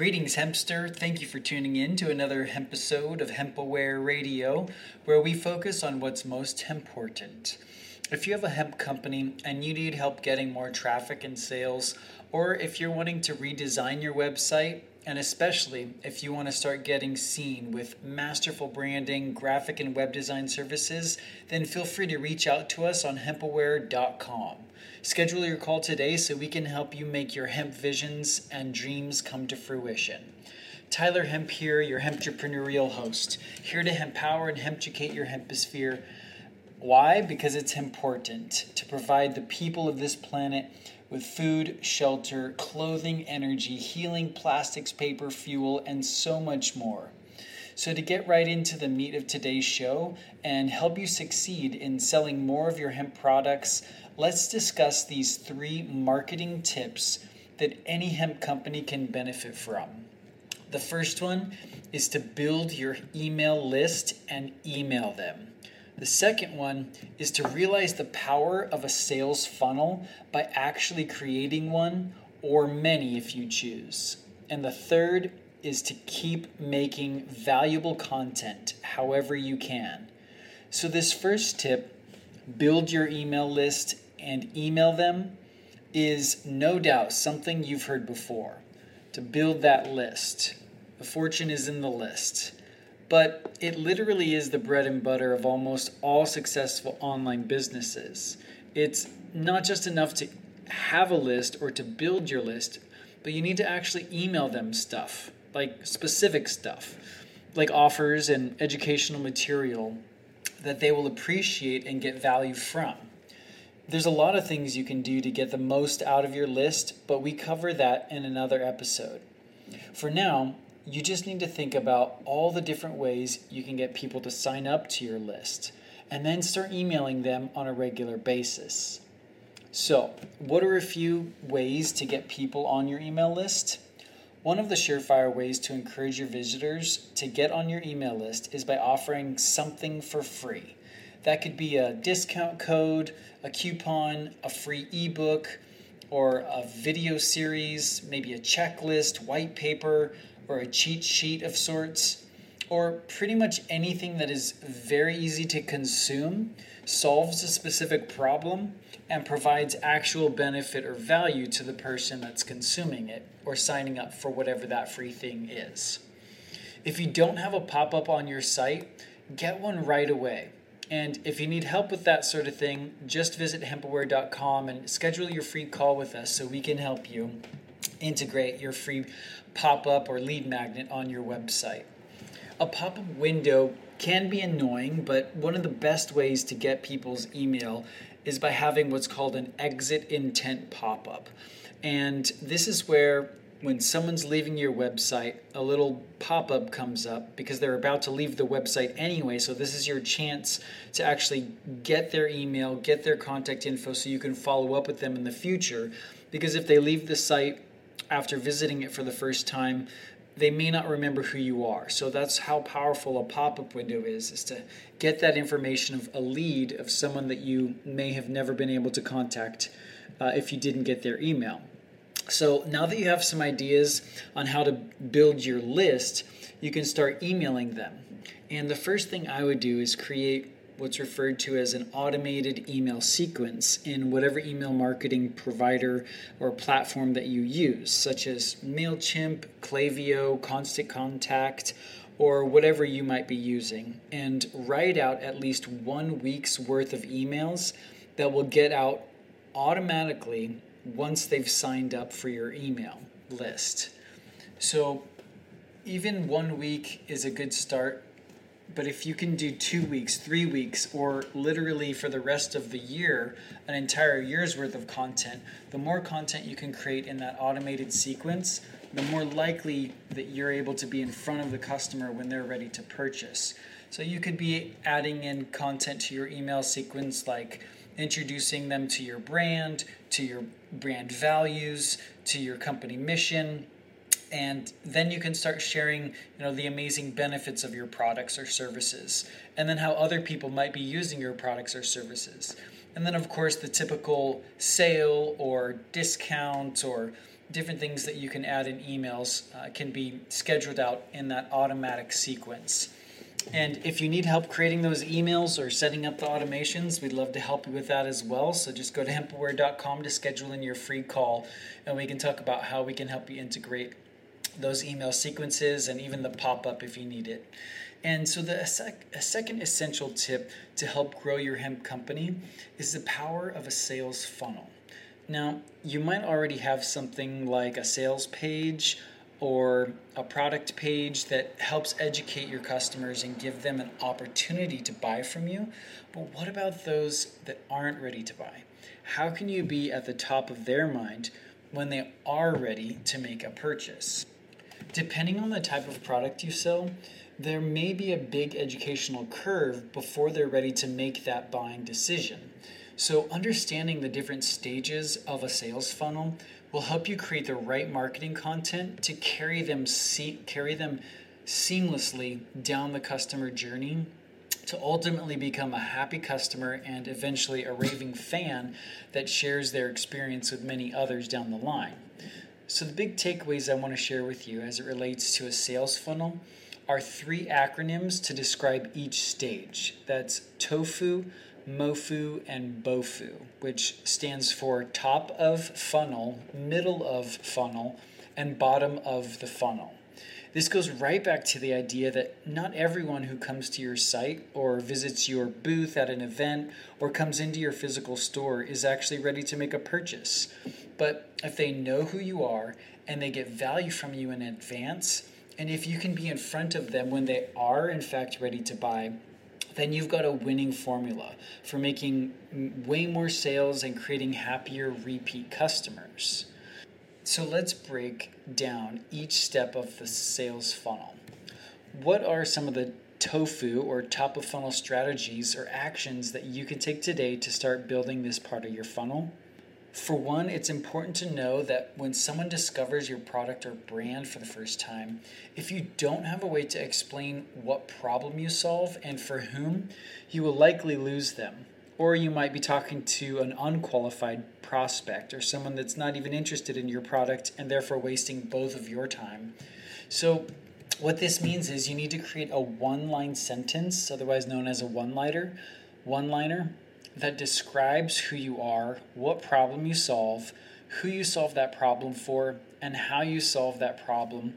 Greetings, Hempster. Thank you for tuning in to another episode of HempAware Radio, where we focus on what's most important. If you have a hemp company and you need help getting more traffic and sales, or if you're wanting to redesign your website, and especially if you want to start getting seen with masterful branding, graphic, and web design services, then feel free to reach out to us on hempaware.com. Schedule your call today so we can help you make your hemp visions and dreams come to fruition. Tyler Hemp here, your hemp entrepreneurial host, here to empower and hemp-educate your hemposphere. Why? Because it's important to provide the people of this planet with food, shelter, clothing, energy, healing, plastics, paper, fuel, and so much more. So, to get right into the meat of today's show and help you succeed in selling more of your hemp products, let's discuss these three marketing tips that any hemp company can benefit from. The first one is to build your email list and email them. The second one is to realize the power of a sales funnel by actually creating one or many if you choose. And the third is to keep making valuable content however you can. So, this first tip build your email list and email them is no doubt something you've heard before. To build that list, the fortune is in the list. But it literally is the bread and butter of almost all successful online businesses. It's not just enough to have a list or to build your list, but you need to actually email them stuff, like specific stuff, like offers and educational material that they will appreciate and get value from. There's a lot of things you can do to get the most out of your list, but we cover that in another episode. For now, you just need to think about all the different ways you can get people to sign up to your list and then start emailing them on a regular basis. So, what are a few ways to get people on your email list? One of the surefire ways to encourage your visitors to get on your email list is by offering something for free. That could be a discount code, a coupon, a free ebook, or a video series, maybe a checklist, white paper, or a cheat sheet of sorts, or pretty much anything that is very easy to consume, solves a specific problem, and provides actual benefit or value to the person that's consuming it or signing up for whatever that free thing is. If you don't have a pop up on your site, get one right away. And if you need help with that sort of thing, just visit hempaware.com and schedule your free call with us so we can help you integrate your free pop up or lead magnet on your website. A pop up window can be annoying, but one of the best ways to get people's email is by having what's called an exit intent pop up. And this is where when someone's leaving your website, a little pop up comes up because they're about to leave the website anyway. So, this is your chance to actually get their email, get their contact info so you can follow up with them in the future. Because if they leave the site after visiting it for the first time, they may not remember who you are. So that's how powerful a pop-up window is is to get that information of a lead of someone that you may have never been able to contact uh, if you didn't get their email. So now that you have some ideas on how to build your list, you can start emailing them. And the first thing I would do is create what's referred to as an automated email sequence in whatever email marketing provider or platform that you use, such as MailChimp, Klaviyo, Constant Contact, or whatever you might be using, and write out at least one week's worth of emails that will get out automatically once they've signed up for your email list. So, even one week is a good start, but if you can do two weeks, three weeks, or literally for the rest of the year, an entire year's worth of content, the more content you can create in that automated sequence, the more likely that you're able to be in front of the customer when they're ready to purchase. So, you could be adding in content to your email sequence like introducing them to your brand, to your brand values, to your company mission, and then you can start sharing you know the amazing benefits of your products or services and then how other people might be using your products or services and then of course the typical sale or discount or different things that you can add in emails uh, can be scheduled out in that automatic sequence. And if you need help creating those emails or setting up the automations, we'd love to help you with that as well. So just go to hempaware.com to schedule in your free call, and we can talk about how we can help you integrate those email sequences and even the pop up if you need it. And so, the a, sec, a second essential tip to help grow your hemp company is the power of a sales funnel. Now, you might already have something like a sales page or a product page that helps educate your customers and give them an opportunity to buy from you. But what about those that aren't ready to buy? How can you be at the top of their mind when they are ready to make a purchase? Depending on the type of product you sell, there may be a big educational curve before they're ready to make that buying decision. So, understanding the different stages of a sales funnel will help you create the right marketing content to carry them se- carry them seamlessly down the customer journey to ultimately become a happy customer and eventually a raving fan that shares their experience with many others down the line. So, the big takeaways I want to share with you as it relates to a sales funnel are three acronyms to describe each stage that's TOFU, MOFU, and BOFU, which stands for top of funnel, middle of funnel, and bottom of the funnel. This goes right back to the idea that not everyone who comes to your site or visits your booth at an event or comes into your physical store is actually ready to make a purchase. But if they know who you are and they get value from you in advance, and if you can be in front of them when they are in fact ready to buy, then you've got a winning formula for making way more sales and creating happier repeat customers. So let's break down each step of the sales funnel. What are some of the tofu or top of funnel strategies or actions that you can take today to start building this part of your funnel? For one, it's important to know that when someone discovers your product or brand for the first time, if you don't have a way to explain what problem you solve and for whom, you will likely lose them. Or you might be talking to an unqualified prospect or someone that's not even interested in your product and therefore wasting both of your time. So, what this means is you need to create a one line sentence, otherwise known as a one liner, one liner that describes who you are, what problem you solve, who you solve that problem for, and how you solve that problem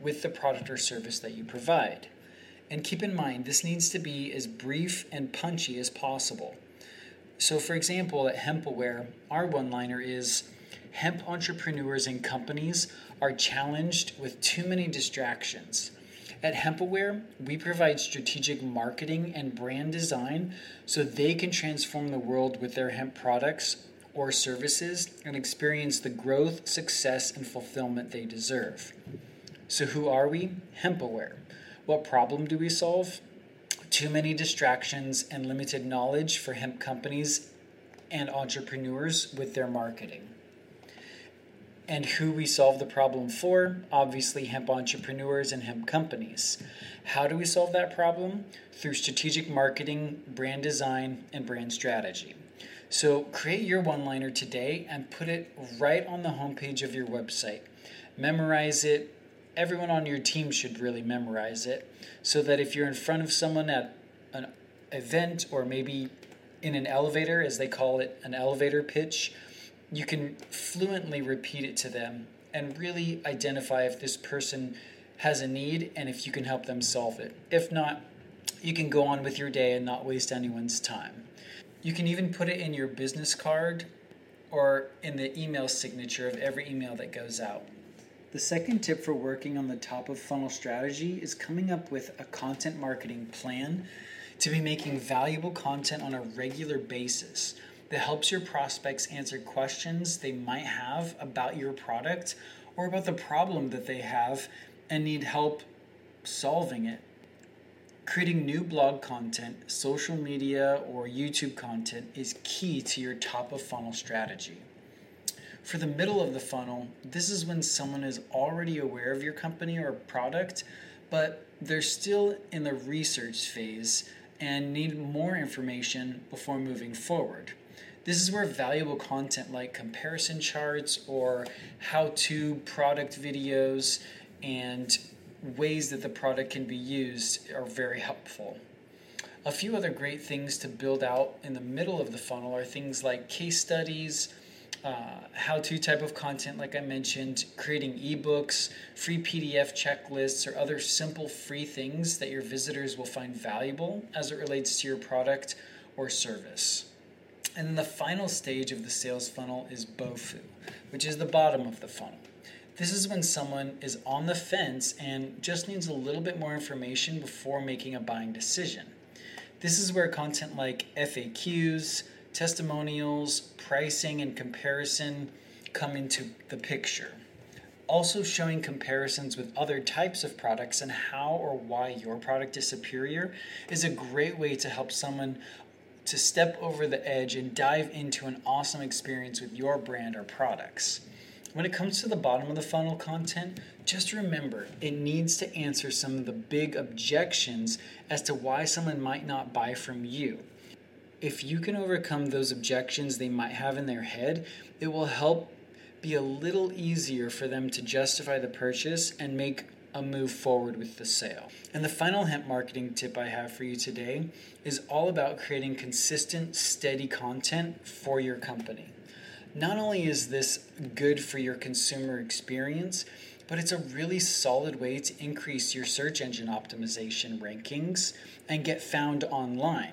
with the product or service that you provide. And keep in mind, this needs to be as brief and punchy as possible. So, for example, at HempAware, our one liner is Hemp entrepreneurs and companies are challenged with too many distractions at HempAware, we provide strategic marketing and brand design so they can transform the world with their hemp products or services and experience the growth, success, and fulfillment they deserve. So, who are we? HempAware. What problem do we solve? Too many distractions and limited knowledge for hemp companies and entrepreneurs with their marketing and who we solve the problem for obviously, hemp entrepreneurs and hemp companies. How do we solve that problem? Through strategic marketing, brand design, and brand strategy. So, create your one liner today and put it right on the homepage of your website. Memorize it. Everyone on your team should really memorize it so that if you're in front of someone at an event or maybe in an elevator, as they call it, an elevator pitch, you can fluently repeat it to them and really identify if this person has a need and if you can help them solve it. If not, you can go on with your day and not waste anyone's time. You can even put it in your business card or in the email signature of every email that goes out. The second tip for working on the top of funnel strategy is coming up with a content marketing plan to be making valuable content on a regular basis that helps your prospects answer questions they might have about your product or about the problem that they have and need help solving it. Creating new blog content, social media, or YouTube content is key to your top of funnel strategy. For the middle of the funnel, this is when someone is already aware of your company or product, but they're still in the research phase and need more information before moving forward. This is where valuable content like comparison charts or how to product videos and ways that the product can be used are very helpful. A few other great things to build out in the middle of the funnel are things like case studies, uh, how to type of content, like I mentioned, creating ebooks, free PDF checklists, or other simple free things that your visitors will find valuable as it relates to your product or service. And then the final stage of the sales funnel is BOFU, which is the bottom of the funnel. This is when someone is on the fence and just needs a little bit more information before making a buying decision. This is where content like FAQs, testimonials, pricing, and comparison come into the picture. Also, showing comparisons with other types of products and how or why your product is superior is a great way to help someone to step over the edge and dive into an awesome experience with your brand or products. When it comes to the bottom of the funnel content, just remember it needs to answer some of the big objections as to why someone might not buy from you. If you can overcome those objections they might have in their head, it will help be a little easier for them to justify the purchase and make a move forward with the sale. And the final hemp marketing tip I have for you today is all about creating consistent, steady content for your company. Not only is this good for your consumer experience, but it's a really solid way to increase your search engine optimization rankings and get found online.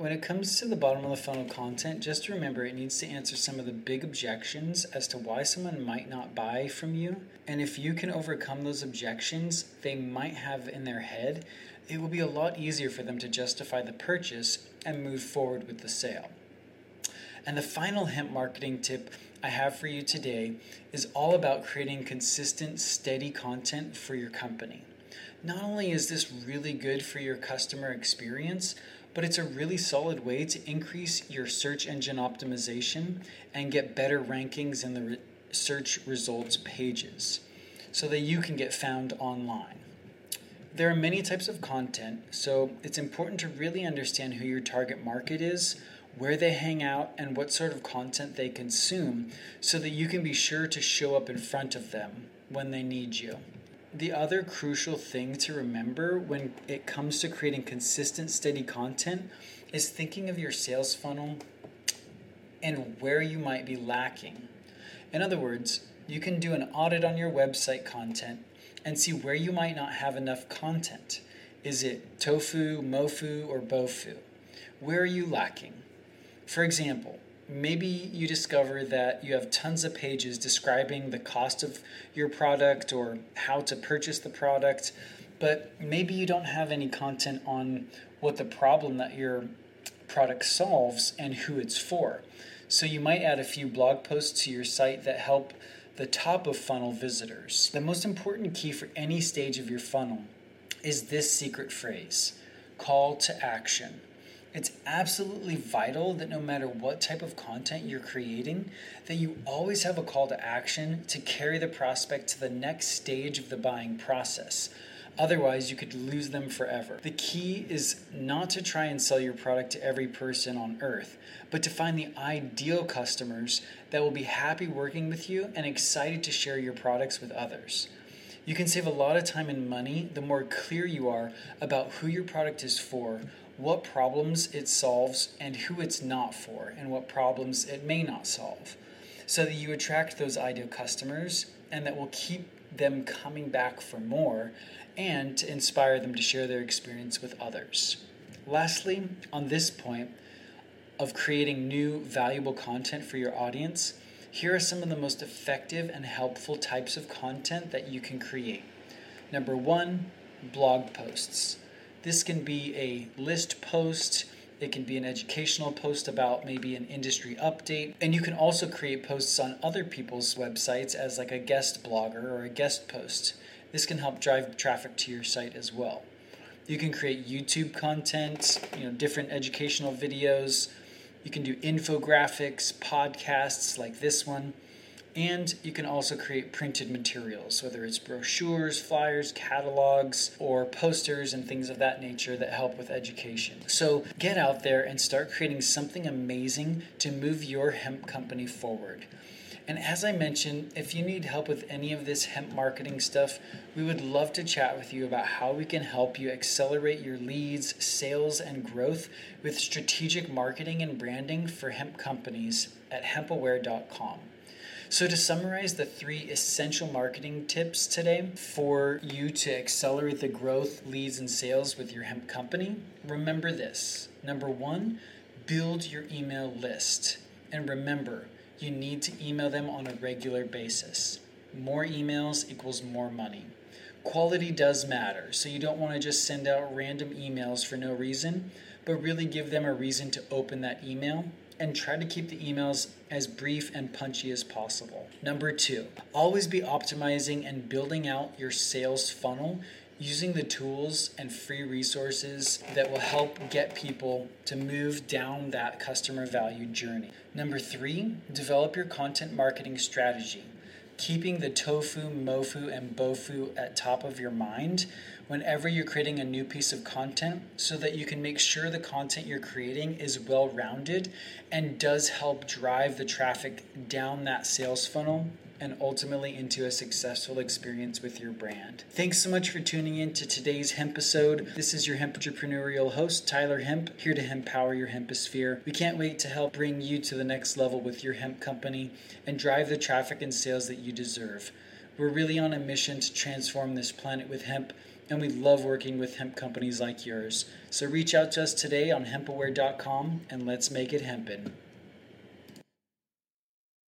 When it comes to the bottom of the funnel content, just remember it needs to answer some of the big objections as to why someone might not buy from you. And if you can overcome those objections they might have in their head, it will be a lot easier for them to justify the purchase and move forward with the sale. And the final hemp marketing tip I have for you today is all about creating consistent, steady content for your company. Not only is this really good for your customer experience, but it's a really solid way to increase your search engine optimization and get better rankings in the re- search results pages so that you can get found online. There are many types of content, so it's important to really understand who your target market is, where they hang out, and what sort of content they consume so that you can be sure to show up in front of them when they need you the other crucial thing to remember when it comes to creating consistent, steady content is thinking of your sales funnel and where you might be lacking. In other words, you can do an audit on your website content and see where you might not have enough content. Is it tofu, mofu, or bofu? Where are you lacking? For example, maybe you discover that you have tons of pages describing the cost of your product or how to purchase the product, but maybe you don't have any content on what the problem that your product solves and who it's for. So you might add a few blog posts to your site that help the top of funnel visitors. The most important key for any stage of your funnel is this secret phrase call to action. It's absolutely vital that no matter what type of content you're creating, that you always have a call to action to carry the prospect to the next stage of the buying process. Otherwise, you could lose them forever. The key is not to try and sell your product to every person on earth, but to find the ideal customers that will be happy working with you and excited to share your products with others. You can save a lot of time and money the more clear you are about who your product is for, what problems it solves and who it's not for, and what problems it may not solve, so that you attract those ideal customers and that will keep them coming back for more and to inspire them to share their experience with others. Lastly, on this point of creating new valuable content for your audience, here are some of the most effective and helpful types of content that you can create. Number one, blog posts. This can be a list post, it can be an educational post about maybe an industry update, and you can also create posts on other people's websites as like a guest blogger or a guest post. This can help drive traffic to your site as well. You can create YouTube content, you know, different educational videos. You can do infographics, podcasts like this one. And you can also create printed materials, whether it's brochures, flyers, catalogs, or posters and things of that nature that help with education. So get out there and start creating something amazing to move your hemp company forward. And as I mentioned, if you need help with any of this hemp marketing stuff, we would love to chat with you about how we can help you accelerate your leads, sales, and growth with strategic marketing and branding for hemp companies at hempaware.com. So, to summarize the three essential marketing tips today for you to accelerate the growth, leads, and sales with your hemp company, remember this. Number one, build your email list. And remember, you need to email them on a regular basis. More emails equals more money. Quality does matter, so you don't want to just send out random emails for no reason, but really give them a reason to open that email and try to keep the emails as brief and punchy as possible. Number two, always be optimizing and building out your sales funnel using the tools and free resources that will help get people to move down that customer value journey. Number three, develop your content marketing strategy keeping the tofu, mofu, and bofu at top of your mind whenever you're creating a new piece of content so that you can make sure the content you're creating is well rounded and does help drive the traffic down that sales funnel and ultimately into a successful experience with your brand. Thanks so much for tuning in to today's hempisode. This is your hemp entrepreneurial host, Tyler Hemp, here to empower your hemposphere. We can't wait to help bring you to the next level with your hemp company and drive the traffic and sales that you deserve. We're really on a mission to transform this planet with hemp, and we love working with hemp companies like yours. So reach out to us today on hempaware.com and let's make it hempin'.